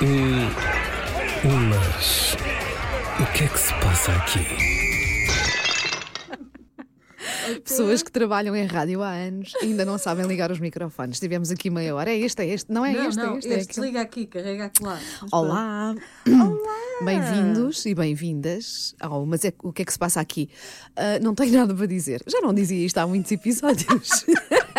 Mas. O que é que se passa aqui? Pessoas que trabalham em rádio há anos ainda não sabem ligar os microfones. Tivemos aqui meia hora. É este, é este. Não é não, este, não, é este. é este liga aqui, carrega aqui lá. Olá. Olá. Bem-vindos e bem-vindas. ao mas é, o que é que se passa aqui? Ah, não tenho nada para dizer. Já não dizia isto há muitos episódios.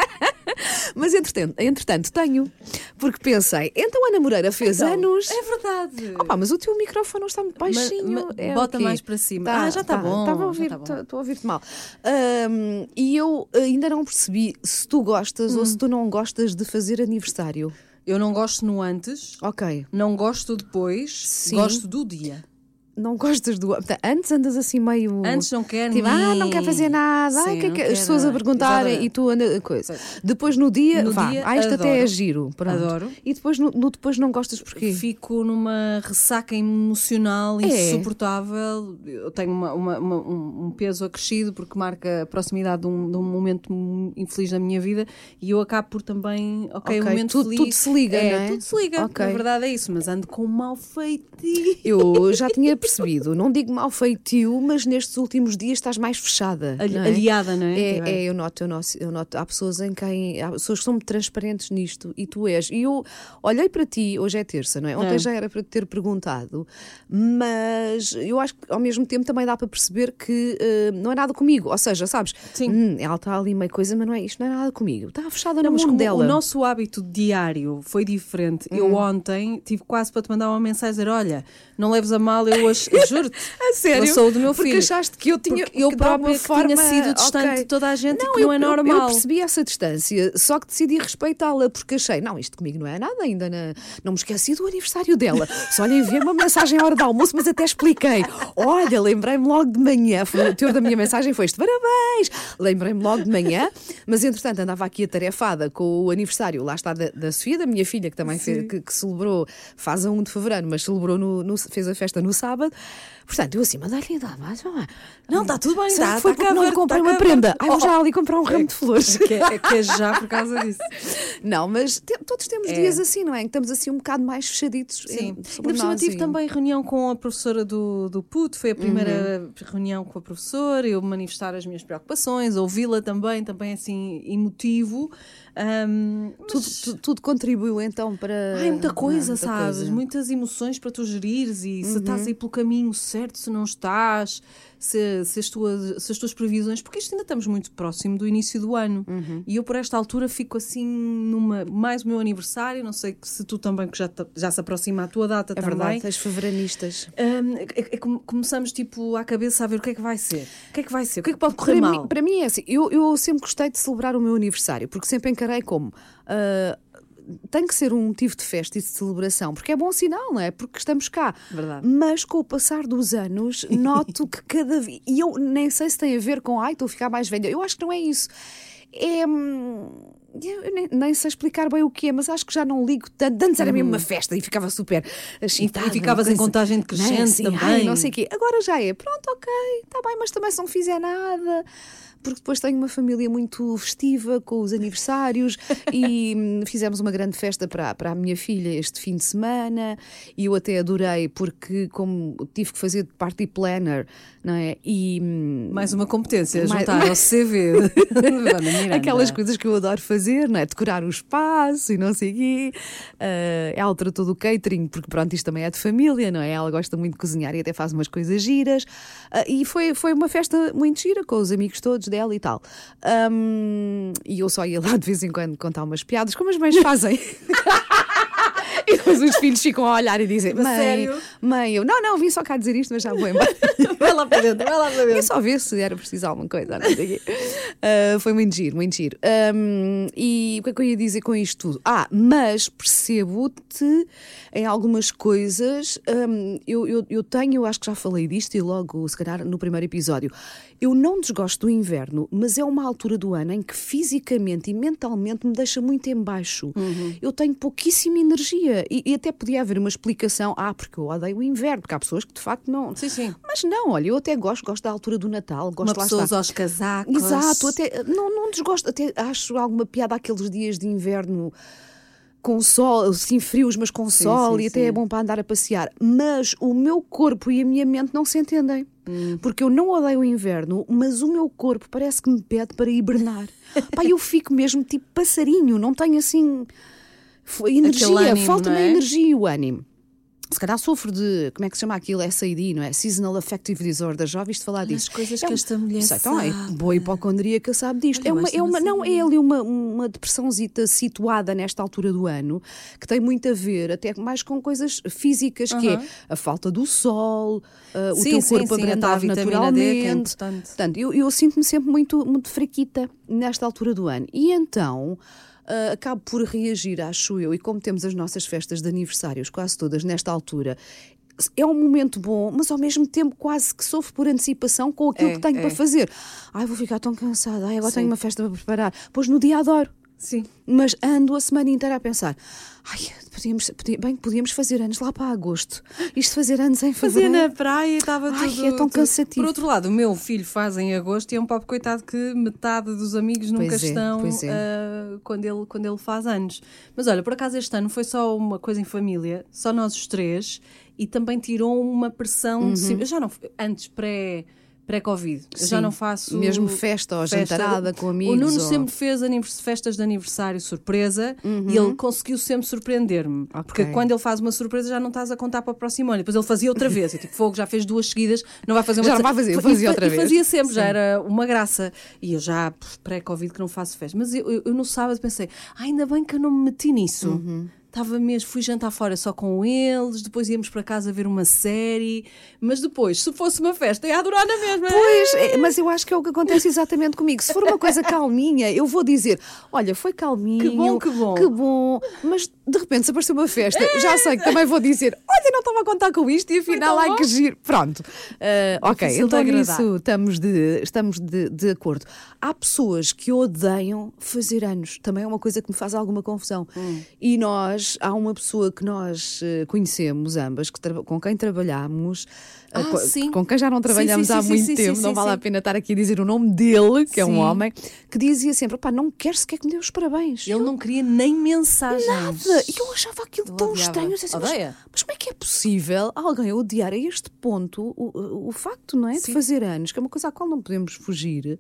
Mas entretanto, entretanto tenho, porque pensei, então a Ana Moreira fez Então, anos. É verdade. Opa, mas o teu microfone não está muito baixinho. ma- É o bota mais para cima. Ah, já está bom, Estava a ouvir, está bom. tá- estou a ouvir-te mal. Ahm, e eu ainda não percebi se tu gostas ou se Hum. tu não gostas de fazer aniversário. Eu não gosto no antes, Ok. não gosto depois, Sim. gosto do dia. Não gostas do. Antes andas assim meio. Antes não quero Tipo, ah, não quer fazer nada. Ai, Sim, que é que- as pessoas a perguntarem e tu anda. Coisa. Depois no dia, No vá, dia, ah, isto até é adoro. giro. Pronto. Adoro. E depois no, no depois não gostas porquê? Fico numa ressaca emocional É. insuportável. Eu tenho uma- uma- uma- um, peso acrescido porque marca a proximidade de um, de um momento infeliz da minha vida e eu acabo por também. Ok, Ok, um momento tudo- feliz. tudo se liga, é, é? Tudo se liga. Ok. Na verdade é isso, mas ando com um mal feitio. Eu já tinha percebido, não digo mal feitio, mas nestes últimos dias estás mais fechada. Ali- não é? aliada, não é? É, é, eu noto, eu noto, eu noto. Há pessoas em quem. Há pessoas que são muito transparentes nisto e tu és. E eu olhei para ti, hoje é terça, não é? Ontem É. já era para te ter perguntado, mas eu acho que ao mesmo tempo também dá para perceber que eh, não é nada comigo. Ou seja, sabes? Sim. Hum, ela está ali meio coisa, mas não é isto, não é nada comigo. Está fechada Não, no mundo dela. o nosso hábito diário foi diferente. Hum. Eu ontem tive quase para te mandar uma mensagem dizer: olha, não leves a mal, eu hoje juro-te. A sério? Eu sou do meu Porque filho. achaste que eu tinha. Porque eu própria que tinha forma- sido distante ok. de toda a gente e que eu- não é eu- normal. Eu percebi essa distância, só que decidi respeitá-la, porque achei, não, isto comigo não é nada ainda, na- não me esqueci do aniversário dela. Só lhe enviei uma mensagem à hora do almoço, mas até expliquei. Olha, lembrei-me logo de manhã, o teor da minha mensagem foi este, parabéns! Lembrei-me logo de manhã, mas entretanto andava aqui atarefada com o aniversário, lá está, da, da Sofia, da minha filha, que também fez, que, que celebrou, faz a 1 de fevereiro, mas celebrou, no, no- fez a festa no sábado. Portanto, eu assim, mas dá-lhe, dá, mas vá. Não, está tudo bem, está- que foi está porque não lhe comprei está uma prenda? Ai, vou Oh, já ali comprar um ramo de flores. Que é, que é já por causa disso. Não, mas todos temos É. dias assim, não é? Estamos assim um bocado mais fechaditos. Sim. Ainda por tive também reunião com a professora do, do PUT, foi a primeira Uhum. reunião com a professora, eu manifestar as minhas preocupações, ouvi-la também, também assim, emotivo. Ahm, mas- Tudo, tu- tudo contribuiu então para. Ai, muita coisa, Ah, muita sabes? coisa. Muitas emoções para tu gerires e se Uhum. estás aí pelo caminho certo, se não estás, se, se, as tuas, se as tuas previsões, porque isto ainda estamos muito próximo do início do ano Uhum. e eu por esta altura fico assim numa. Mais o meu aniversário, não sei se tu também, que já, já se aproxima a tua data É também. verdade, as fevereiristas. Hum, é- é começamos tipo à cabeça a ver o que é que vai ser. O que é que vai ser? O que é que pode correr Para mal? mim, para mim é assim, eu, eu sempre gostei de celebrar o meu aniversário, porque sempre encarei como. ah, tem que ser um motivo de festa e de celebração, porque é bom sinal, não é? Porque estamos cá. Verdade. Mas com o passar dos anos, noto que cada vez. E eu nem sei se tem a ver com, ai, estou a ficar mais velha. Eu acho que não é isso. É. hum, Eu nem, nem sei explicar bem o que é, mas acho que já não ligo tanto. Antes era mesmo uma festa e ficava super. Uhum. E ficavas em contagem Não decrescente é? Assim, também. ai, não sei o quê. Agora já é, pronto, ok, está bem, mas também se não fizer nada. Porque depois tenho uma família muito festiva com os aniversários e hum, fizemos uma grande festa para, para a minha filha este fim de semana e eu até adorei porque como tive que fazer de party planner, não é? E hum, Mais uma competência, Mais- juntar ao CV. Aquelas coisas que eu adoro fazer, não é? Decorar o espaço e não sei o quê. Ah, ela tratou do catering, porque pronto, isto também é de família, não é? Ela gosta muito de cozinhar e até faz umas coisas giras. Ah, e foi, foi uma festa muito gira com os amigos todos dela e tal. Ahm, e eu só ia lá de vez em quando contar umas piadas, como as mães fazem. E depois os filhos ficam a olhar e dizem: Mãe, sério? mãe, eu não, não, vim só cá dizer isto, mas já vou embora. Vai lá para dentro, vai lá para dentro. só ver se era preciso alguma coisa. Não sei. Ah, foi muito giro, muito giro. Ahm, e o que é que eu ia dizer com isto tudo? Ah, mas percebo-te em algumas coisas. ahm, eu, eu, eu tenho, eu acho que já falei disto e logo, se calhar, no primeiro episódio. Eu não desgosto do inverno, mas é uma altura do ano em que fisicamente e mentalmente me deixa muito em baixo. Eu tenho pouquíssima energia e, e até podia haver uma explicação. Ah, porque eu odeio o inverno, porque há pessoas que de facto não. Sim, sim. Mas não, olha, eu até gosto, gosto da altura do Natal, gosto Uma lá pessoa está. aos casacos. Exato, até não, não desgosto, até acho alguma piada aqueles dias de inverno. Com sol, assim frios, mas com sol, sim, e até sim. é bom para andar a passear. Mas o meu corpo e a minha mente não se entendem. Hum. Porque eu não odeio o inverno, mas o meu corpo parece que me pede para hibernar. Pá, eu fico mesmo tipo passarinho, não tenho assim energia, falta-me é? energia e o ânimo. Se calhar sofro de, como é que se chama aquilo? SAD, não é? Seasonal Affective Disorder. Já ouviste falar disso? as coisas É que esta mulher Sei, então é sabe. boa hipocondríaca sabe disto. Olha, é uma, é não uma, não, sabia. é ali uma, uma depressãozita situada nesta altura do ano que tem muito a ver até mais com coisas físicas, que é a falta do sol, uh, o Sim, teu sim, corpo sim, D, naturalmente. que é importante. Portanto, eu, eu sinto-me sempre muito, muito fraquita nesta altura do ano. E então. Ah, acabo por reagir, acho eu, e como temos as nossas festas de aniversários quase todas nesta altura, é um momento bom, mas ao mesmo tempo quase que sofro por antecipação com aquilo É, que tenho é. para fazer. Ai, vou ficar tão cansada, ai, agora Sim. tenho uma festa para preparar. Pois no dia adoro. Sim. Mas ando a semana inteira a pensar: ai, podíamos, podia- bem podíamos fazer anos lá para agosto. Isto fazer anos em Fazia fevereiro. na praia e estava Ai, tudo. é tão cansativo. Por outro lado, o meu filho faz em agosto e é um pobre coitado que metade dos amigos nunca é, estão é. ah, quando, ele, quando ele faz anos. Mas olha, por acaso este ano foi só uma coisa em família, só nós os três, e também tirou uma pressão. de cima. Eu já não. Antes, pré. Pré-Covid. Eu já Uhum. Não faço. Mesmo festa ou jantarada com amigos, O Nuno ou- sempre fez festas de aniversário surpresa e ele conseguiu sempre surpreender-me. Porque Uhum. Ok. quando ele faz uma surpresa já não estás a contar para o próximo ano. Depois ele fazia outra vez. Eu, tipo, fogo, já fez duas seguidas, não vai fazer uma Já não vai fazer, eu E fazia fa- outra e vez. fazia sempre, já Sim. era uma graça. E eu já, pré-Covid, que não faço festa. Mas eu, eu- eu no sábado pensei, "Ah, ainda bem que eu não me meti nisso. Uhum. Estava mesmo, fui jantar fora só com eles, depois íamos para casa ver uma série, mas depois, se fosse uma festa, ia adorar na mesma. Pois, é, mas eu acho que é o que acontece exatamente comigo. Se for uma coisa calminha, eu vou dizer: olha, foi calminho. Que bom, que bom. Que bom. Mas de repente, se aparecer uma festa, já sei que também vou dizer: olha, não estava a contar com isto e afinal, ai que giro. Pronto. Ah, ok, então nisso estamos, de, estamos de, de acordo. Há pessoas que odeiam fazer anos. Também é uma coisa que me faz alguma confusão. Hum. E nós, há uma pessoa que nós eh, conhecemos ambas, que com quem trabalhamos. Ah, co- sim. com quem já não trabalhamos sim, há sim, muito sim, tempo, não vale a pena estar aqui a dizer o nome dele, que é um homem, que dizia sempre: pá, não quero sequer que me dê os parabéns. Ele não queria nem mensagens. Nada. E eu achava aquilo Ele tão odiava. estranho. Eu assim, mas, mas como é que é possível alguém odiar a este ponto o, o, o facto, não é? De fazer anos, que é uma coisa à qual não podemos fugir.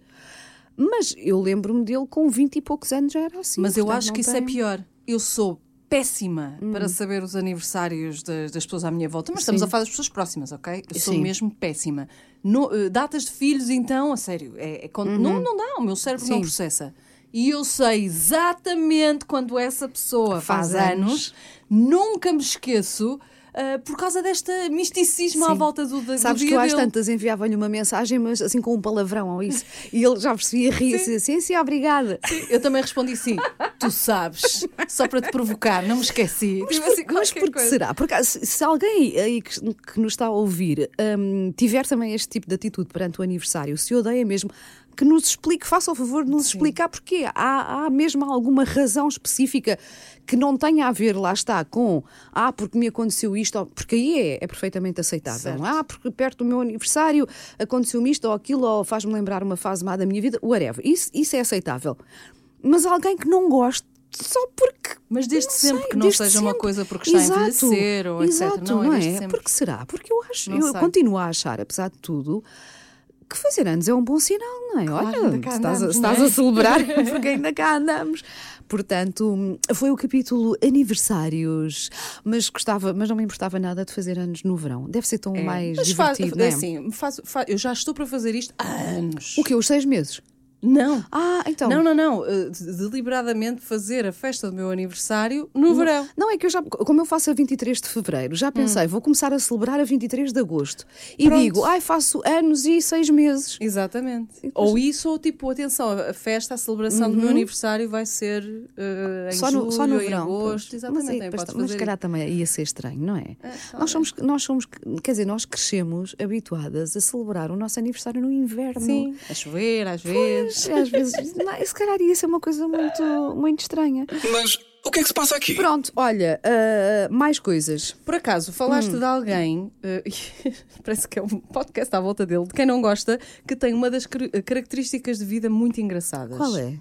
Mas eu lembro-me dele com 20 e poucos anos já era assim. Mas eu acho que isso é pior. Eu sou péssima para Hum. saber os aniversários das, das pessoas à minha volta, mas estamos Sim. a falar das pessoas próximas, ok? Eu sou Sim. mesmo péssima. No- eh, datas de filhos, então, a sério, é, é con- não, não dá, o meu cérebro não Uhum. Sim. processa. E eu sei exatamente quando essa pessoa faz, Faz anos, anos. nunca me esqueço. Ah, por causa deste misticismo à Sim. volta do, do Sabes dia que eu às dele. tantas enviava-lhe uma mensagem, mas assim com um palavrão ou isso. E ele já percebia, ria-se assim, sim, obrigada. Eu também respondi sim. Tu sabes, só para te provocar, não me esqueci. Mas, Tipo por, assim, mas por que será? Porque se, se alguém aí que, que nos está a ouvir hum, tiver também este tipo de atitude perante o aniversário, se odeia mesmo, que nos explique, faça o favor de nos explicar porquê. Há, há mesmo alguma razão específica que não tenha a ver, lá está, com ah, porque me aconteceu isto, porque aí é, é perfeitamente aceitável. Certo. Ah, porque perto do meu aniversário aconteceu-me isto ou aquilo, ou faz-me lembrar uma fase má da minha vida, whatever. Isso, isso é aceitável. Mas alguém que não goste só porque Mas desde não sempre sei, que não seja uma sempre. coisa porque está a envelhecer ou etc. Exato, Não, é não desde é? sempre. Porque será? Porque eu acho, Não eu sei. continuo a achar, apesar de tudo, que fazer anos é um bom sinal, não é? Claro, Olha, estás, a, estás não é? a celebrar porque ainda cá andamos. Portanto, foi o capítulo aniversários, mas gostava, mas não me importava nada de fazer anos no verão. Deve ser tão É. mais Mas faz- divertido, não é? assim, faz- faz- eu já estou para fazer isto há anos. O que Os seis meses? Não. Ah, então. Não, não, não. de- Deliberadamente fazer a festa do meu aniversário no verão. Não, é que eu já, como eu faço a 23 de fevereiro, já pensei, vou começar a celebrar a 23 de agosto. E Hum. Pronto. digo, ai, faço anos e seis meses. Exatamente. Ou isso, ou tipo, atenção, a festa, a celebração do meu aniversário vai ser eh, em Uhum. só no, julho, só no verão. agosto. pois. Exatamente. Mas, aí, podes mas se calhar também ia ser estranho, não é? talvez. nós, somos, nós somos, quer dizer, nós crescemos habituadas a celebrar o nosso aniversário no inverno. Sim, a chover às vezes. Pois, às vezes, não, se calhar ia ser uma coisa muito, muito estranha. Mas o que é que se passa aqui? Pronto, olha, ah, mais coisas. Por acaso, falaste Hum. de alguém, eh, parece que é um podcast à volta dele, de quem não gosta, que tem uma das car- características de vida muito engraçadas. Qual é?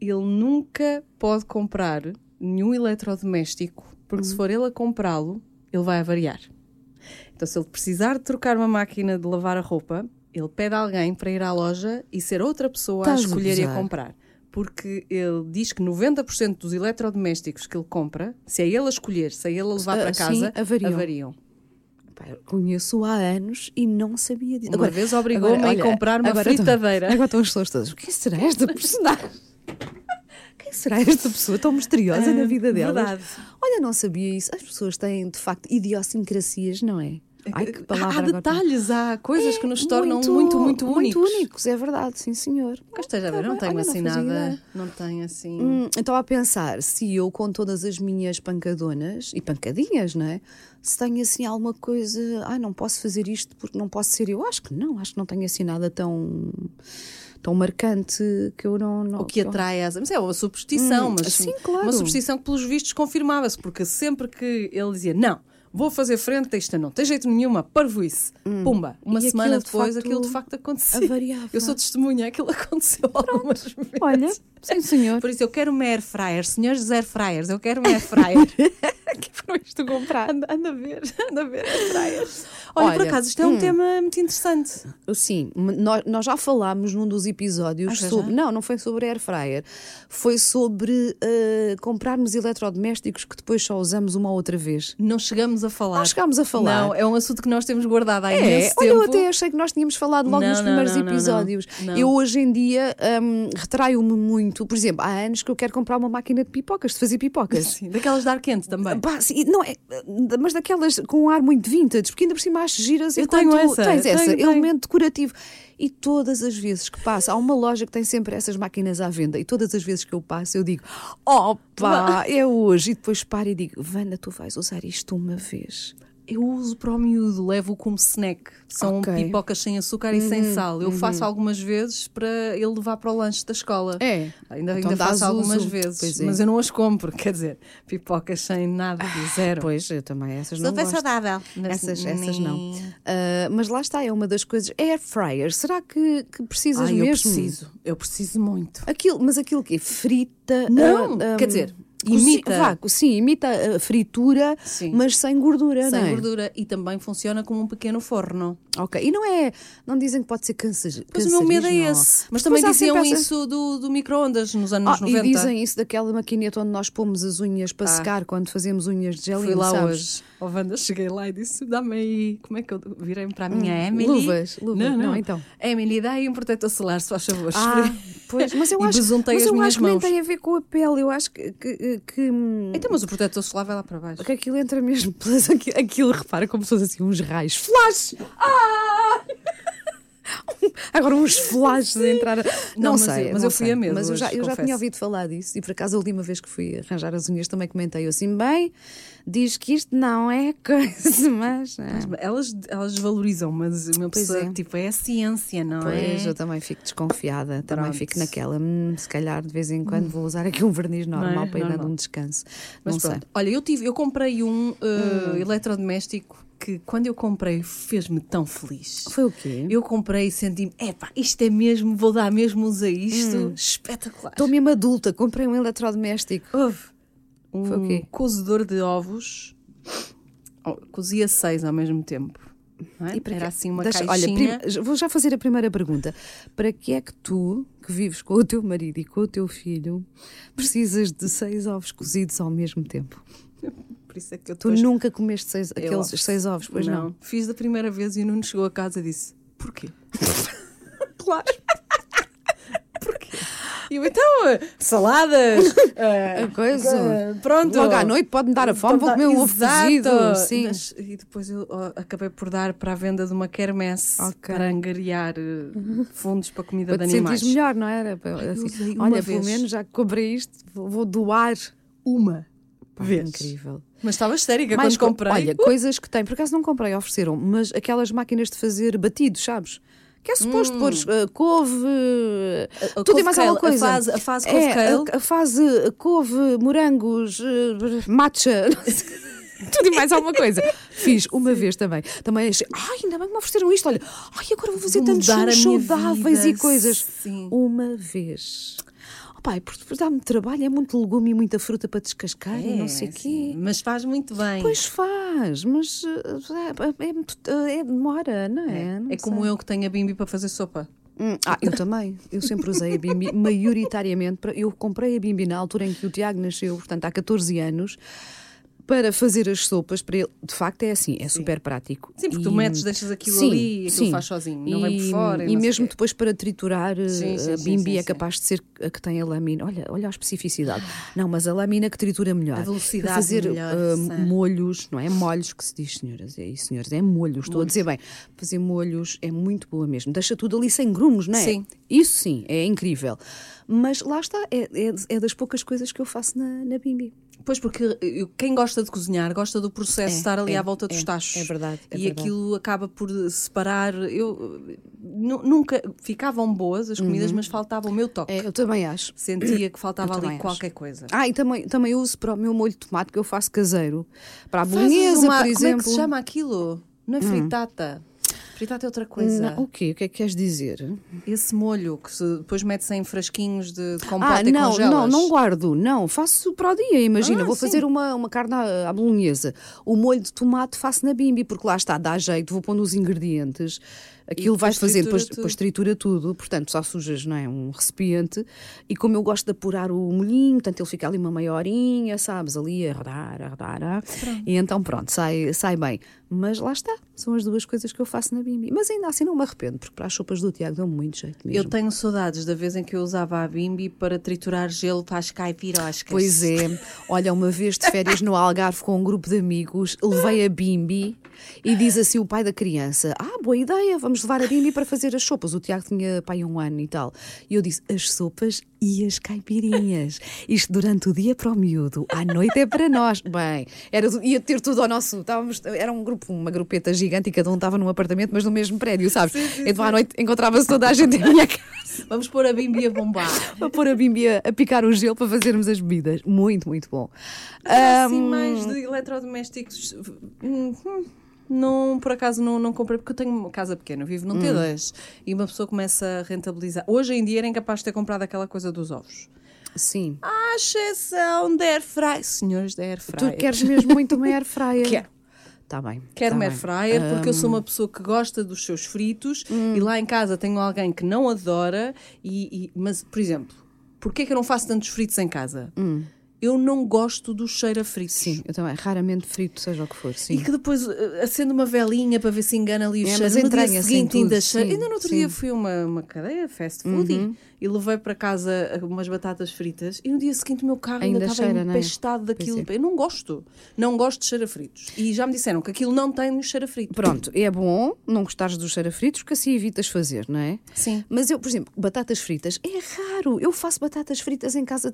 Ele nunca pode comprar nenhum eletrodoméstico, porque Uhum. se for ele a comprá-lo, ele vai avariar. Então, se ele precisar de trocar uma máquina de lavar a roupa, ele pede a alguém para ir à loja e ser outra pessoa a escolher e a comprar. Porque ele diz que 90% dos eletrodomésticos que ele compra, se é ele a escolher, se é ele a levar Ah, para sim, casa, avariam. avariam. Pá, eu Conheço há anos e não sabia disso. Uma vez obrigou-me a comprar uma agora estão- fritadeira. agora estão as pessoas todas. Quem será esta personagem? Quem será esta pessoa tão misteriosa na vida? Ah, verdade. Olha, não sabia isso. As pessoas têm, de facto, idiosincrasias, não é? Ai, que palavra há agora. detalhes, há coisas que nos É, tornam muito, muito, únicos. Muito únicos, é verdade, sim, senhor. Cá esteja a ver, não Tá tenho. Olha, assim não nada. ideia. Não tenho assim. Hum, estava a pensar se eu, com todas as minhas pancadonas e pancadinhas, não é? Se tenho assim alguma coisa, ah, não posso fazer isto porque não posso ser eu. Acho que não, acho que não tenho assim nada tão, tão marcante que eu não. não O que atrai às. Mas é uma superstição, Hum, mas sim, claro. uma superstição que, pelos vistos, confirmava-se, porque sempre que ele dizia não, vou fazer frente a isto, não tem jeito nenhuma, parvoíce, pumba, uma Hum. E semana aquilo, de depois facto, aquilo de facto avariava. Eu sou testemunha, aquilo aconteceu algumas vezes. Olha, sim, senhor. Por isso, eu quero uma air fryer, senhores air fryers, eu quero uma air fryer. que foste tu comprar? anda, anda a ver, anda a ver air fryers. Olha, por Olha, acaso, isto é um tema muito interessante. Sim, nós, nós já falámos num dos episódios Ah, sobre. já? Não, não foi sobre air fryer. Foi sobre eh, comprarmos eletrodomésticos que depois só usamos uma outra vez. Não chegamos a falar. Não chegámos a falar. Não, é um assunto que nós temos guardado há É, imenso olha, tempo. eu até achei que nós tínhamos falado logo Não, nos não, primeiros não, episódios. Eu hoje em dia hum, retraio-me muito. Por exemplo, há anos que eu quero comprar uma máquina de pipocas, de fazer pipocas. Sim, daquelas de ar quente também. Pá, sim, não é, mas daquelas com um ar muito vintage, porque ainda por cima acho giras Eu enquanto tenho essa, tens essa, tenho, tenho. elemento decorativo. E todas as vezes que passo, há uma loja que tem sempre essas máquinas à venda, e todas as vezes que eu passo, eu digo: opa, é hoje. E depois paro e digo: Vanda, tu vais usar isto uma vez. Eu uso para o miúdo, levo como snack. São Ok. Uhum, pipocas sem açúcar e sem sal. Eu faço algumas vezes para ele levar para o lanche da escola. É. Ainda, Então ainda faço algumas uso. vezes. É. Mas eu não as compro, quer dizer, pipocas sem nada de zero. Pois, eu também essas não Sou bem gosto. saudável. Mas Essas, essas não. nem- Ah, mas lá está, é uma das coisas. Air fryer, será que, que precisas Ai, eu mesmo? preciso. Eu preciso muito. Aquilo, mas aquilo que é frita. Não, ah, ah, quer dizer, imita. sim, imita a fritura, Sim. mas sem gordura, Sem não é? gordura. E também funciona como um pequeno forno. Ok, e não é. Não dizem que pode ser cansa- Mas o meu medo é esse. Mas também diziam essa- isso do, do micro-ondas nos anos Ah, 90. e dizem isso daquela maquineta onde nós pomos as unhas para secar quando fazemos unhas de gelinho, Fui lá hoje. Oh, Wanda, cheguei lá e disse: dá-me aí. Como é que eu virei-me para a minha Emily? luvas, luvas. Não, não. Não, então. Emily, dá aí um protetor solar, se faz favor. Ah, pois, mas eu acho, mas as eu acho que nem tem a ver com a pele. Eu acho que, que, que, hum, Então, mas o protetor solar vai lá para baixo. que aquilo entra mesmo. Aquilo, aquilo, repara, como se fosse assim uns raios. Flash! Ah! Agora uns flashes a entrar. Não, mas sei, eu- mas não eu fui sei. a medo Mas eu já, hoje, eu já tinha ouvido falar disso e por acaso a última vez que fui arranjar as unhas também comentei eu assim: bem, diz que isto não é coisa, mas. ah, Elas, elas desvalorizam, mas uma Pois pessoa, é. tipo, é a ciência, não Pois, é? eu também fico desconfiada, também Pronto. fico naquela. hum, se calhar de vez em quando vou usar aqui um verniz normal é? para ir dando um descanso. Mas não pronto. sei. Hum. Olha, eu, tive, eu comprei um uh, eletrodoméstico que, quando eu comprei, fez-me tão feliz. Foi o quê? Eu comprei e senti-me, epá, isto é mesmo, vou dar mesmo uso a isto. Hum. Espetacular. Estou mesmo adulta, comprei um eletrodoméstico. Houve um Foi o quê? cozedor de ovos. Oh, cozia seis ao mesmo tempo. não é? E para Era quê? assim uma Deixa- caixinha. Olha, vou já fazer a primeira pergunta. Para que é que tu, que vives com o teu marido e com o teu filho, precisas de seis ovos cozidos ao mesmo tempo? Por isso é que eu Tu depois- nunca comeste seis, aqueles ovos. seis ovos, pois não? Fiz da primeira vez e o Nuno chegou a casa e disse: Porquê? Claro. Porquê? E eu, então, saladas, A coisa. eh, pronto. Logo à noite pode-me dar a fome, vou comer um ovo cozido. Sim. Mas- E depois eu oh, acabei por dar para a venda de uma quermesse Ok. para angariar eh, fundos para comida Para de animais. sentires melhor, não era? Assim, olha, vez. pelo menos já que comprei isto, vou, vou doar. Uma Pá. Incrível. Mas estava histérica quando co- comprei. Olha, coisas que tem, por acaso não comprei, ofereceram, mas aquelas máquinas de fazer batidos, sabes? Que é suposto pôr uh, couve, A- a tudo e mais couve alguma kale, a coisa. fase- a fase é, couve kale. A, a fase couve, morangos, uh, matcha. Tudo e mais alguma coisa. Fiz uma vez também. Também achei, ai, ainda bem que me ofereceram isto. Olha, ai, agora vou fazer Vou tantos saudáveis e coisas. sim. Uma vez. Pai, porque dá-me trabalho, é muito legume e muita fruta para descascar e não sei o quê. sim, Mas faz muito bem. Pois faz, mas eh, é, é, muito- é demora, não é? Não é como eu que tenho a bimbi para fazer sopa. Hum, ah, eu também. Eu sempre usei a Bimbi, maioritariamente. para- Eu comprei a Bimbi na altura em que o Tiago nasceu, portanto há 14 anos, para fazer as sopas para ele. De facto é assim, é super prático. Sim, porque tu E- metes, deixas aquilo ali e aquilo faz sozinho, não vem por E- fora e E, mesmo depois para triturar, eh, Sim, sim, a sim, Bimbi sim, é sim. capaz de ser a que tem a lamina. Olha, olha a especificidade. Não, mas a lamina que tritura melhor. A velocidade Para fazer melhor, sim. molhos, não é molhos que se diz, senhoras, isso, senhores, é molhos, estou a dizer bem. Fazer molhos é muito boa mesmo. Deixa tudo ali sem grumos, não é? Sim. Isso sim, é incrível. Mas lá está, é, é, é das poucas coisas que eu faço na, na Bimbi. Pois, porque quem gosta de cozinhar gosta do processo É, de estar ali é, à volta é, dos tachos. é verdade, é e verdade. aquilo acaba por separar. Eu nu- nunca ficavam boas as comidas, mas faltava o meu toque. Uhum. É, eu também acho. Sentia que faltava Eu ali acho. qualquer coisa. Ah, e também, também uso para o meu molho de tomate que eu faço caseiro. Para a bolonhesa, por Como é exemplo. Hum. que se chama aquilo? Não é fritata. Fritata é outra coisa. Não, o quê? O que é que queres dizer? Esse molho que se- depois mete-se em frasquinhos de, de compota Ah, e não, congelas. não, não guardo. Não, faço para o dia. Imagina, Ah, vou sim. fazer uma, uma carne à, à bolonhesa. O molho de tomate faço na bimbi, porque lá está, dá jeito, vou pondo os ingredientes. Aquilo vai depois fazer, depois, depois tritura tudo, portanto só sujas não é, um recipiente. E como eu gosto de apurar o molhinho, portanto ele fica ali uma meia horinha, sabes, ali a rodar, a rodar. a- E então pronto, sai, sai bem. Mas lá está, são as duas coisas que eu faço na bimbi. Mas ainda assim não me arrependo, porque para as sopas do Tiago dão muito jeito mesmo. Eu tenho saudades da vez em que eu usava a bimbi para triturar gelo para as caipiroscas. Pois é. Olha, uma vez de férias no Algarve com um grupo de amigos, levei a Bimbi e diz assim o pai da criança: Ah, boa ideia, vamos levar a Bimbi para fazer as sopas. O Tiago tinha pai um ano e tal. E eu disse: As sopas e as caipirinhas. Isto durante o dia para o miúdo, à noite é para nós. Bem, era, ia ter tudo ao nosso. Estávamos, era um grupo, uma grupeta gigante e cada um estava num apartamento, mas no mesmo prédio, sabes? então à noite encontrava-se toda a gente em minha casa Vamos pôr a bimbi a bombar. para pôr a Bimbi a, picar o gelo para fazermos as bebidas. Muito, muito bom. assim Ahm, mais de eletrodomésticos. hum, hum, Não, por acaso não, não comprei, porque eu tenho uma casa pequena, vivo num Hum. T2 e uma pessoa começa a rentabilizar. Hoje em dia era incapaz de ter comprado aquela coisa dos ovos. sim. À exceção da air fry. Senhores da air Tu queres mesmo muito uma air fryer? Quero. Está bem. Quero tá uma fryer porque eu sou uma pessoa que gosta dos seus fritos Hum. e lá em casa tenho alguém que não adora. E, e- mas, por exemplo, porquê que eu não faço tantos fritos em casa? Eu não gosto do cheiro a fritos. Hum. Sim, eu também. Raramente frito, seja o que for. Sim. E que depois uh, acende uma velinha para ver se engana ali o É, cheiro. mas no dia seguinte ainda cheiro. Ainda no outro sim. dia fui a uma, uma cadeia, fast food, Uhum. E, levei para casa uh, umas batatas fritas. E no dia seguinte o meu carro Ainda ainda, estava não é? empestado daquilo. Pois Eu não gosto. Não gosto de cheiro a fritos. E já me disseram que aquilo não tem cheiro a frito. Pronto, é bom não gostares dos cheiro a fritos, porque assim evitas fazer, não é? Sim. Mas eu, por exemplo, batatas fritas, é raro. Eu faço batatas fritas em casa,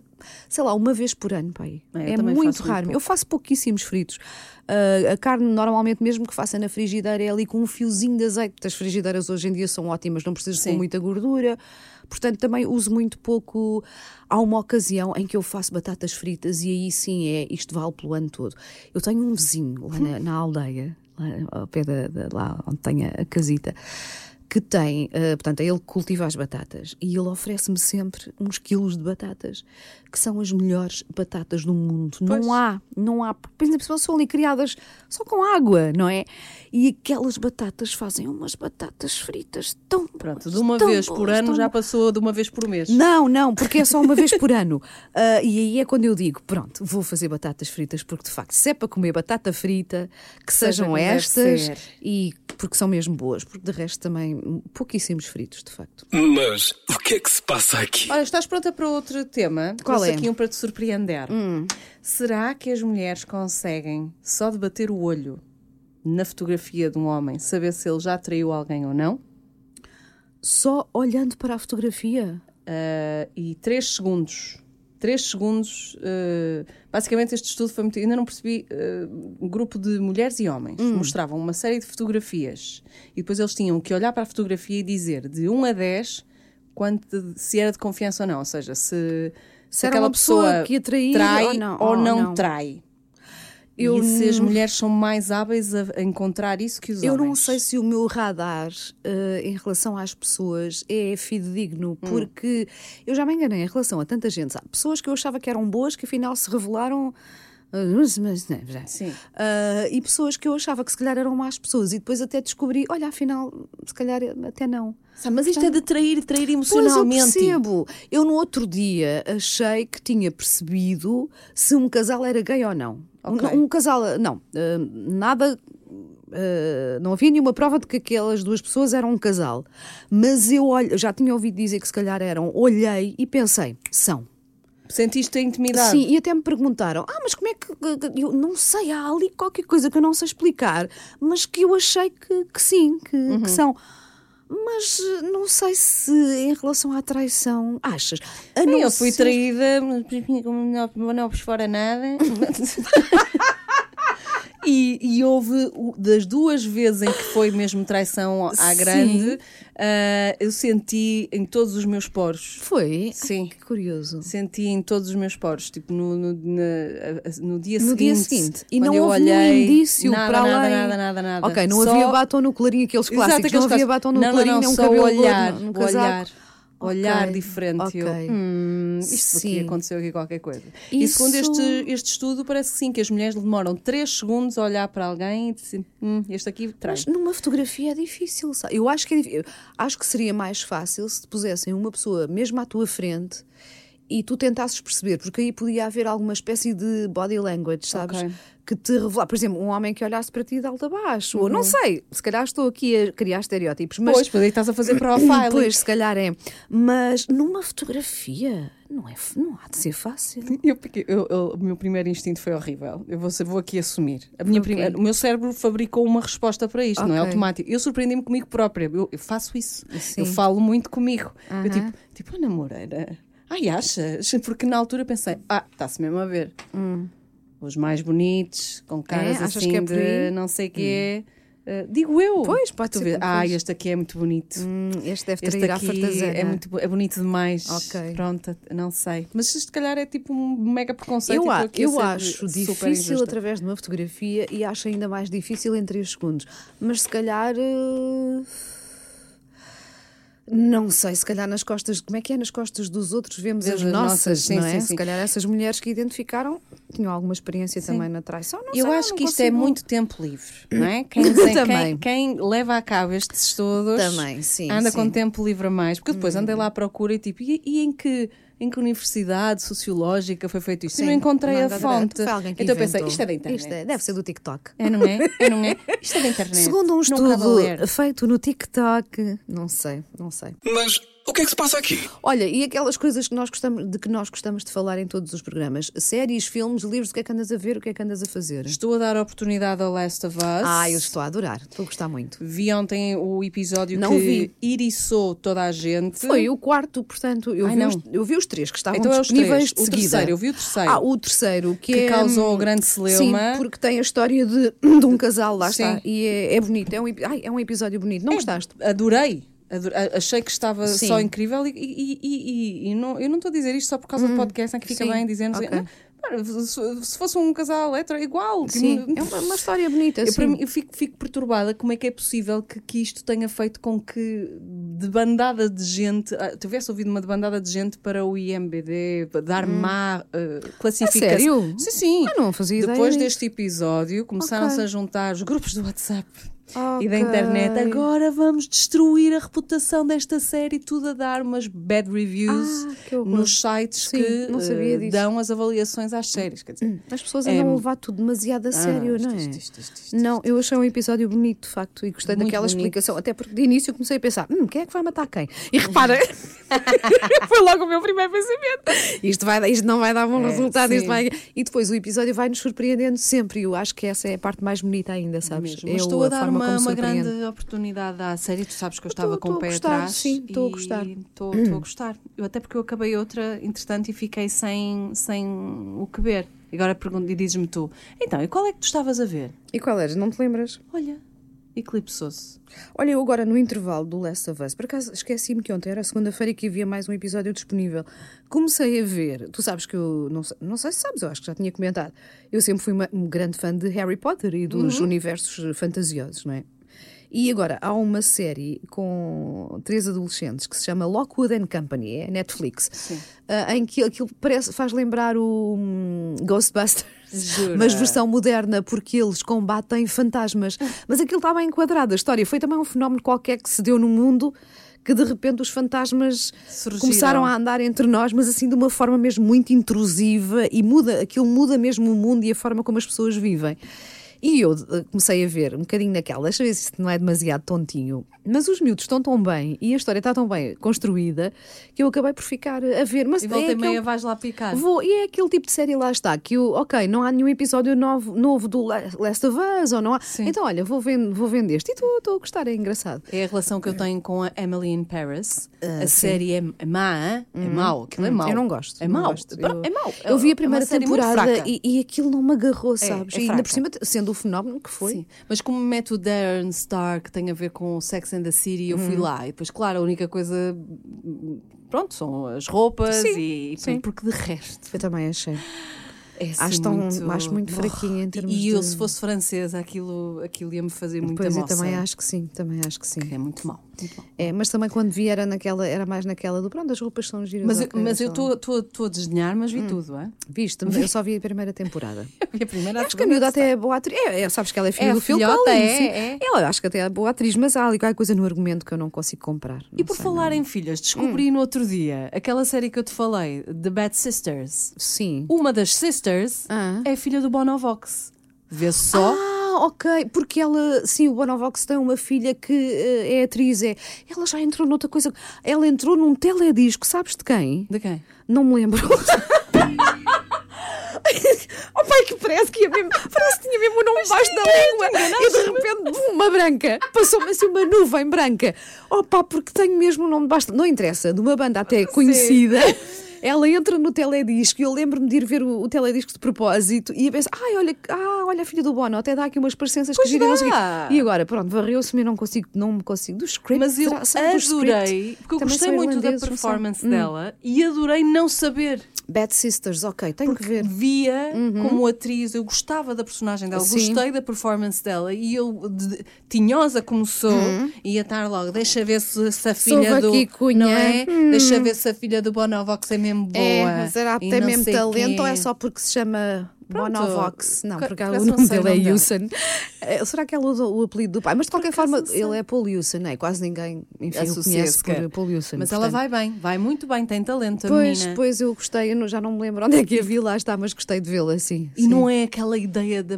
sei lá, uma vez por ano, pai. É, É, muito muito raro. pouco. eu faço pouquíssimos fritos. Ah, a carne, normalmente, mesmo que faça na frigideira, é ali com um fiozinho de azeite. As frigideiras hoje em dia são ótimas, não precisas Sim. com muita gordura. Portanto, também uso muito pouco. Há uma ocasião em que eu faço batatas fritas e aí sim é, isto vale pelo ano todo. Eu tenho um vizinho lá na, na aldeia, lá ao pé da, da- lá onde tem a, casita, que tem, ah, portanto, ele cultiva as batatas e ele oferece-me sempre uns quilos de batatas, que são as melhores batatas do mundo. Pois. Não há, não há, por exemplo, são ali criadas só com água, não é? E aquelas batatas fazem umas batatas fritas tão Pronto, boas, de uma tão vez por boas, ano tão já passou de uma vez por mês. Não, não, porque é só uma vez por ano. Ah, e aí é quando eu digo: pronto, vou fazer batatas fritas, porque de facto, se é para comer batata frita, que Seja sejam estas e porque são mesmo boas, porque de resto também pouquíssimos fritos, de facto. Mas o que é que se passa aqui? Olha, estás pronta para outro tema? Qual é? Hum. aqui um para te surpreender. Será que as mulheres conseguem, só de bater o olho na fotografia de um homem, saber se ele já traiu alguém ou não? Só olhando para a fotografia. Uh, e 3 segundos. 3 segundos. uh, basicamente, este estudo foi muito. Ainda não percebi. uh, um grupo de mulheres e homens Hum. mostravam uma série de fotografias e depois eles tinham que olhar para a fotografia e dizer de 1 a 10 quanto se era de confiança ou não. Ou seja, se, se aquela pessoa pessoa trair trai ou não. ou não não. trai. Eu e se as mulheres são mais hábeis a encontrar isso que os Eu homens. não sei se o meu radar eh, em relação às pessoas é fidedigno, Hum. porque eu já me enganei em relação a tanta gente. Há pessoas que eu achava que eram boas que afinal se revelaram. Eh, mas- já. Sim. Ah, e pessoas que eu achava que se calhar eram más pessoas e depois até descobri, olha, afinal, se calhar até não. Sabe, Mas isto é de trair, trair Pois eu emocionalmente. percebo. Eu no outro dia achei que tinha percebido se um casal era gay ou não. Ok. Um, um casal, não, ah, nada. ah, não havia nenhuma prova de que aquelas duas pessoas eram um casal. Mas eu olho, eu já tinha ouvido dizer que se calhar eram. Olhei e pensei, são. Sentiste a intimidade? Sim, e até me perguntaram: ah, mas como é que. Eu não sei, há ali qualquer coisa que eu não sei explicar, mas que eu achei que, que sim, que, Uhum. que são. Mas eh, não sei se em relação à traição, achas? A Eu fui ser- traída, mas não, não fora nada. E, e houve das duas vezes em que foi mesmo traição à grande, ah, eu senti em todos os meus poros. Foi? Sim. Ai, que curioso. Senti em todos os meus poros, tipo no, no, na- no dia No seguinte. dia seguinte. E não houve olhei, indício nada, para nada, além. nada, nada, nada. Ok, não Só- havia batom no colarinho, aqueles Exato, clássicos. aqueles não havia batom no não, colarinho, não, nem não, um só cabelo olhar, olhar. Olhar diferente. Eu, ok. hum, isto aqui Sim. aconteceu aqui qualquer coisa. E Isso- segundo este, este estudo, parece que sim, que as mulheres demoram 3 segundos a olhar para alguém e dizem, hum, este aqui traz. Mas numa fotografia é difícil, sabe? Eu acho que é. Acho que seria mais fácil se te pusessem uma pessoa mesmo à tua frente e tu tentasses perceber, porque aí podia haver alguma espécie de body language, sabes? Ok. Que te revelar, por exemplo, um homem que olhasse para ti de alto a baixo, ou não sei, se calhar estou aqui a criar estereótipos, mas Pois, pois aí estás a fazer profiling. Pois, se calhar é. Mas numa fotografia não, é, não há de ser fácil. Eu, eu- eu- o meu primeiro instinto foi horrível. Eu vou, vou aqui assumir. A minha Ok. primeira- o meu cérebro fabricou uma resposta para isto, não é automático. Eu surpreendi-me comigo própria. Eu, eu faço isso. Sim. Eu falo muito comigo. Eu tipo, tipo, Ana Moreira. Ai, achas? Porque na altura pensei, ah, está-se mesmo a ver. Os mais bonitos, com caras Hum. achas assim que é de não sei o quê. Uh, digo eu. Pois, pode Tu que- Ah, este aqui é muito bonito. Hum, este deve Este aqui é, muito, é bonito demais. Ok. Pronto, não sei. Mas se calhar, é tipo um mega preconceito. Eu, a- eu acho difícil através de uma fotografia e acho ainda mais difícil em 3 segundos. Mas se calhar. eh, Não sei, se calhar nas costas. Como é que é? Nas costas dos outros vemos as as nossas, nossas, sim, não é? sim, Se sim. calhar essas mulheres que identificaram tinham alguma experiência também na traição. Não Eu sei, acho não que isto é consigo- muito tempo livre, não é? Quem, quem- Também. quem, quem leva a cabo estes estudos Também, sim, anda. Hum. com tempo livre a mais. Porque depois andei lá à procura e tipo, e, e em que. Em que universidade sociológica foi feito isto? Eu não Sim, encontrei a fonte. Então eu pensei, isto é da internet. Isto é- deve ser do TikTok. É, não é? É, não é? Isto é da internet. Segundo um estudo feito no TikTok, não sei, não sei. Mas o que é que se passa aqui? Olha, e aquelas coisas que nós gostamos, de que nós gostamos de falar em todos os programas: séries, filmes, livros, o que é que andas a ver, o que é que andas a fazer? Estou a dar a oportunidade ao Last of Us. Ah, eu estou a adorar, estou a gostar muito. Vi ontem o episódio Não que vi. iriçou toda a gente. Foi o quarto, portanto, eu, Ai, vi, não. os, eu vi os três que estavam Então é os disponíveis três. de O seguida. terceiro, eu vi o terceiro. Ah, o terceiro, que, Que é, causou hum, o grande celeuma. Sim, porque tem a história de, de um casal, lá Sim. está. E é, é bonito, é um, ai, é um episódio bonito. Não gostaste? Adorei. Achei que estava Sim. só incrível e, e- e- e- não, eu não estou a dizer isto só por causa do podcast em que fica Sim, bem dizendo ok. não, pá, se, se fosse um casal hétero, igual. que Sim, não- é uma, uma história bonita. Eu, para mim, eu fico, fico perturbada como é que é possível que, que isto tenha feito com que de bandada de gente ah, tivesse ouvido uma bandada de gente para o IMBD para dar má ah, classificação. Hum. sério? Sim, sim. Ah, não fazia Depois disso. deste episódio começaram-se Ok. a juntar os grupos do WhatsApp e da internet. Agora vamos destruir a reputação desta série, tudo a dar umas bad reviews Ah, nos sites Sim, que eh, dão as avaliações às séries. Quer dizer, As pessoas É- andam a levar tudo demasiado a sério, isto, não é? isto, isto, isto, Não, eu achei um episódio bonito, de facto, e gostei Muito daquela bonito. explicação. Até porque de início comecei a pensar: hum, quem é que vai matar quem? E repara, foi logo o meu primeiro pensamento. Isto, vai, dar- isto não vai dar bom É, resultado. sim. Isto vai... E depois o episódio vai nos surpreendendo sempre. E eu acho que essa é a parte mais bonita ainda, sabes? mesmo. É estou a dar forma uma, como uma grande oportunidade à série. Tu sabes que eu estava com estou o pé gostar, atrás. sim, estou a gostar. Estou, estou a gostar. Eu, até porque eu acabei outra, entretanto, e fiquei sem, sem o que ver. Agora pergunto, e dizes-me tu, então, e qual é que tu estavas a ver? E qual eras? Não te lembras? Olha, Eclipsou-se. Olha, eu agora no intervalo do Last of Us, por acaso esqueci-me que ontem era segunda-feira e que havia mais um episódio disponível. Comecei a ver, tu sabes que eu, não sei, não sei se sabes, eu acho que já tinha comentado, eu sempre fui uma, um grande fã de Harry Potter e dos universos fantasiosos, não é? E agora há uma série com três adolescentes que se chama Lockwood and Company, é Netflix, ah, em que aquilo parece, faz lembrar o hum, Ghostbusters. Jura? Mas versão moderna, porque eles combatem fantasmas. Mas aquilo está bem enquadrado. A história foi também um fenómeno qualquer que se deu no mundo que de repente os fantasmas Surgiram. começaram a andar entre nós, mas assim de uma forma mesmo muito intrusiva e muda, aquilo muda mesmo o mundo e a forma como as pessoas vivem. E eu eh, comecei a ver um bocadinho naquela, deixa eu ver se isto não é demasiado tontinho, mas os miúdos estão tão bem e a história está tão bem construída que eu acabei por ficar a ver. Mas E volta é e meia vais lá picar. Vou, e é aquele tipo de série lá está, que eu, ok, não há nenhum episódio novo, novo do La- Last of Us, ou não há. Sim. Então, olha, vou vendo, vou vendo este. E estou a gostar, é engraçado. É a relação que eu tenho com a Emily in Paris. a sim. série é, é má, é mau. Aquilo é mau. Eu não gosto. É mau. Eu, É mau. Eu vi É a primeira uma série muito temporada e, e aquilo não me agarrou, sabes? é e ainda por cima, sendo o fenómeno que foi. Sim. Mas como mete o Darren Star, que tem a ver com o Sex and the City, eu Uhum. fui lá. E depois, claro, a única coisa. Pronto, são as roupas Sim, e. sim. Porque de resto. Eu também achei. É Acho assim tão- muito... acho muito fraquinha em termos E eu, de- se fosse francesa, aquilo, aquilo ia-me fazer muita Pois moça. também acho que sim, também acho que sim. Que é muito mau. Muito. É, mas também quando vi era naquela, era mais naquela do pronto, as roupas são giras. Mas, ok, mas eu estou a desdenhar, mas vi Hum. tudo, é? Viste, eu só vi a primeira temporada. Vi a primeira, Acho que a miúda até é boa atriz. É, é, sabes que ela é filha É do Phil Collins. é, é. Ela acho que até é boa atriz, mas há ali qualquer coisa no argumento que eu não consigo comprar. E por falar em filhas, descobri Hum. no outro dia aquela série que eu te falei, The Bad Sisters. Sim. Uma das sisters Ah. é filha do Bonovox. Vê só. Ah, ok, porque ela, sim, o Bonovox tem uma filha que eh, é atriz, é. Ela já entrou noutra coisa. Ela entrou num teledisco, sabes de quem? De quem? Não me lembro. oh pai, que parece que ia mesmo, parece que tinha mesmo o nome baixo da língua e de repente bum, uma branca, passou-me assim uma nuvem branca. Oh pá, porque tenho mesmo o nome baixo, não interessa, de uma banda até conhecida. Ela entra no teledisco e eu lembro-me de ir ver o, o teledisco de propósito e a pensar, ai, olha, ah, olha a filha do Bono, até dá aqui umas parecenças que Pois giram. quê." dá. E agora, pronto, varreu-se-me não consigo, não me consigo. Do script, Mas eu adorei, porque eu Também gostei muito da performance Hum. dela e adorei não saber. Bad Sisters, ok, tenho que ver. Via como atriz, eu gostava da personagem dela, Uhum. Sim. gostei da performance dela e eu, de, tinhosa como sou, ia estar logo, deixa ver se, se a filha do. aqui, cunha. Não é? Deixa ver se a filha do Bonovox é mesmo boa. É, será que tem mesmo talento quê. ou é só porque se chama Pronto. Bonovox? Não, porque por o não nome dele é. Houston. Eh, Será que ela usa o apelido do pai? Mas de qualquer forma, ele é Paul Houston, é? Quase ninguém enfim, o Associa-se, conhece por. Paul Houston. Mas ela vai bem, vai muito bem, tem talento a Pois, menina. pois eu gostei, eu não- já não me lembro onde é que a vi, lá está, mas gostei de vê-la assim. E não é aquela ideia da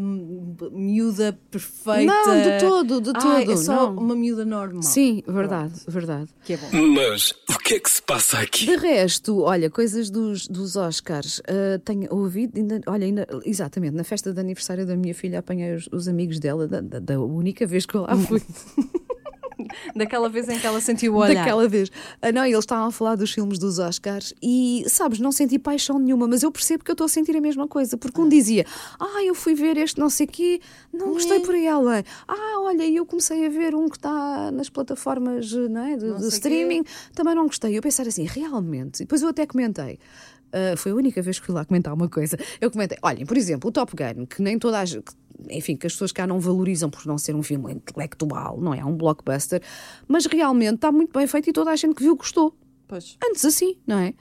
miúda perfeita. Não, de todo, de Ai, todo, é só não. uma miúda normal. Sim, verdade, verdade. Que é bom. Mas o que é que se passa aqui? De resto, olha, coisas dos, dos Oscars. ah, tenho ouvido, ainda, olha, ainda, exatamente, na festa de aniversário da minha filha apanhei os, os amigos dela, da, da- da única vez que eu lá fui, Daquela vez em que ela sentiu o olhar. daquela vez. Ah, não, eles estavam a falar dos filmes dos Oscars e, sabes, não senti paixão nenhuma, mas eu percebo que eu estou a sentir a mesma coisa, porque um dizia, ah, eu fui ver este não sei quê, não gostei por aí além. Ah, olha, e eu comecei a ver um que está nas plataformas não é, de, Não de streaming, também não gostei. Eu pensar assim, realmente, e depois eu até comentei. Ah, foi a única vez que fui lá comentar uma coisa. Eu comentei, olhem, por exemplo, o Top Gun, que nem toda a gente, enfim, que as pessoas cá não valorizam por não ser um filme intelectual, não é? É um blockbuster, mas realmente está muito bem feito e toda a gente que viu gostou. Pois. Antes assim, não é?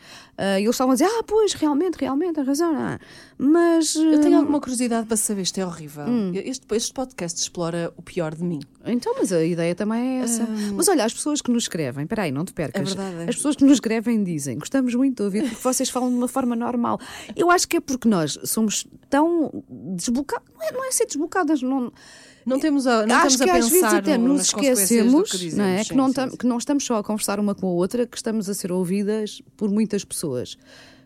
E eles estavam a dizer, ah, pois, realmente, realmente, tem razão. não é? Mas. Eu tenho ah, alguma curiosidade para saber, isto é horrível. Hum. Este, este podcast explora o pior de mim. Então, mas a ideia também é essa. Mas olha, as pessoas que nos escrevem, peraí, não te percas. É verdade, é. As pessoas que nos escrevem dizem, gostamos muito de ouvir porque vocês falam de uma forma normal. Eu acho que é porque nós somos tão desbocados, não é, não é ser desbocadas, não. Não temos a, não acho estamos que a às vezes até no- nos esquecemos, que dizemos. não é? Sim, que, não sim, sim. que não estamos só a conversar uma com a outra, que estamos a ser ouvidas por muitas pessoas.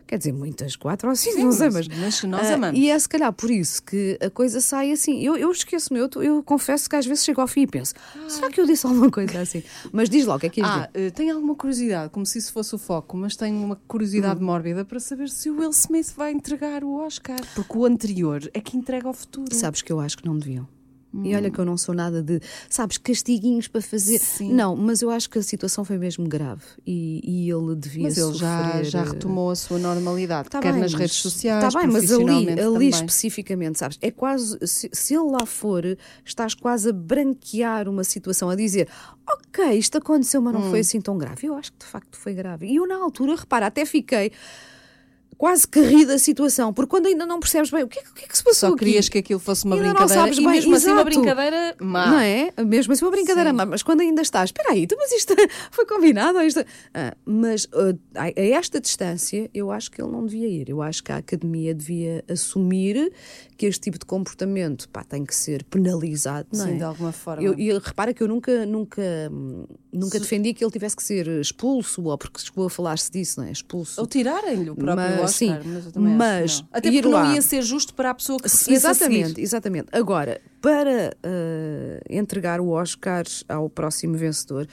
Quer dizer, muitas, quatro ou cinco, Sim, não sei, mas- nós ah, amamos. E é se calhar por isso que a coisa sai assim. Eu, eu esqueço-me, eu, eu confesso que às vezes chego ao fim e penso: será que eu disse alguma coisa assim? Mas diz logo, é que Ah, dizer? eh, tenho alguma curiosidade, como se isso fosse o foco, mas tenho uma curiosidade Hum. mórbida para saber se o Will Smith vai entregar o Oscar. Porque o anterior é que entrega ao futuro. Sabes que eu acho que não deviam. E olha que eu não sou nada de, sabes, castiguinhos para fazer. Sim. Não, mas eu acho que a situação foi mesmo grave e, e ele devia Mas ele já, sofrer, já eh, retomou a sua normalidade, Tá quer bem, nas redes sociais, Tá bem, mas ali, ali também. especificamente, sabes? É quase. Se, se ele lá for, estás quase a branquear uma situação, a dizer, ok, isto aconteceu, mas não Hum. foi assim tão grave. Eu acho que de facto foi grave. E eu, na altura, repara, até fiquei quase que ri da situação, porque quando ainda não percebes bem o que é, que- o que, é que se passou Só aqui? querias que aquilo fosse uma Ainda não brincadeira sabes e bem, mesmo assim uma exato. brincadeira má. Não é? Mesmo assim, uma brincadeira, Sim. má, mas quando ainda estás, espera aí, então, mas isto foi combinado? Isto... Ah, mas ah, a esta distância, eu acho que ele não devia ir. Eu acho que a academia devia assumir que este tipo de comportamento pá, tem que ser penalizado, não Sim, é? de alguma forma. Eu, e repara que eu nunca, nunca, nunca defendi que ele tivesse que ser expulso, ou porque chegou a falar-se disso, não é? Expulso. Ou tirarem-lhe o próprio Mas, sim, mas mas não. Até porque não lá- ia ser justo para a pessoa que a Exatamente, exatamente. Agora, para eh, entregar o Oscar ao próximo vencedor,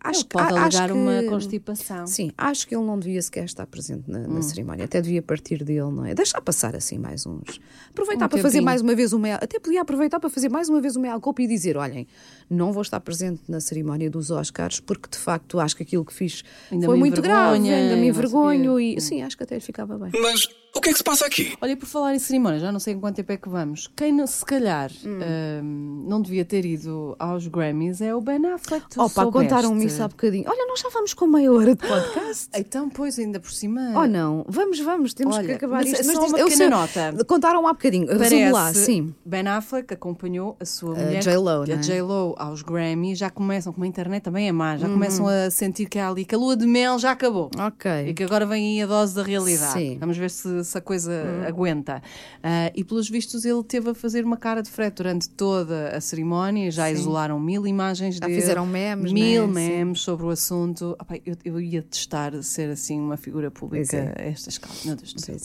acho Ele que pode alegar uma constipação. Sim, acho que ele não devia sequer estar presente na, Hum. na cerimónia, até devia partir dele, não é? Deixar passar assim mais uns. Aproveitar Um para fazer tempinho. mais uma vez uma. Até podia aproveitar para fazer mais uma vez uma culpa e dizer: olhem, não vou estar presente na cerimónia dos Oscars porque de facto acho que aquilo que fiz Ainda foi muito grave, ainda me envergonho e sim, acho que até lhe ficava bem. Mas o que é que se passa aqui? Olha, e por falar em cerimónia, já não sei em quanto tempo é que vamos. Quem se calhar Hum. hum, não devia ter ido aos Grammys é o Ben Affleck. Tu Opa, contaram-me isso há bocadinho. Olha, nós já vamos com meia hora de podcast. Então, pois, ainda por cima. Oh não, vamos, vamos, temos que Olha, acabar mas isto. é só uma eu pequena sei- nota. Contaram há bocadinho, resume lá, Parece, sim. Ben Affleck acompanhou a sua mulher, J.Lo, a é? J.Lo aos Grammy, já começam, como a internet também é má, Uhum. já começam a sentir que há ali, que a lua de mel já acabou. E Ok. que agora vem aí a dose da realidade. Sim. Vamos ver se, se a coisa aguenta. Ah, e pelos vistos ele teve a fazer uma cara de frete durante toda a cerimónia. Já isolaram mil imagens Já dele. fizeram memes, Mil né? Sim. memes sobre o assunto. Eu, eu ia testar ser assim uma figura pública Pois a esta escala. Meu Deus do céu.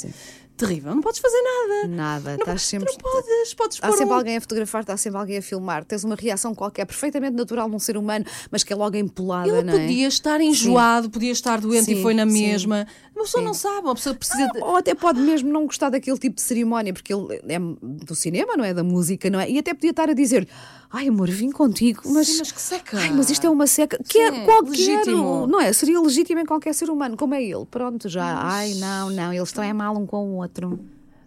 Terrível. Não podes fazer nada. Nada, Não, estás sempre. não podes. Podes Há sempre um- alguém a fotografar, está sempre alguém a filmar. Tens uma reação qualquer, perfeitamente natural num ser humano, mas que é logo empolada, Ele não é? podia estar enjoado, podia estar doente e Sim, foi na sim. mesma. Uma pessoa não sabe, uma pessoa precisa. de- Ou até pode mesmo não gostar daquele tipo de cerimónia, porque ele é do cinema, não é? Da música, não é? E até podia estar a dizer: Ai, amor, vim contigo, mas. Sim, mas que seca. Ai, mas isto é uma seca. Que é Sim, qualquer. legítimo. Não é? Seria legítimo em qualquer ser humano, como é ele. Pronto, já. Ai, não, não, eles estão é mal um com o outro.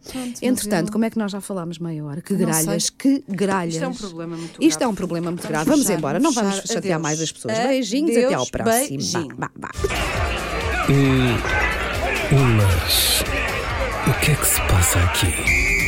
Pronto, mas Entretanto, como é que nós já falámos meia hora? Que gralhas, sei. que gralhas. Isto é um problema muito Isto é grave. um problema muito Vamos grave. Vamos fechar, embora, não vamos chatear Adeus. mais as pessoas. Adeus, Beijinhos, até ao próximo. beijinho. Vá, vá, vá. Mas o que é que se passa aqui?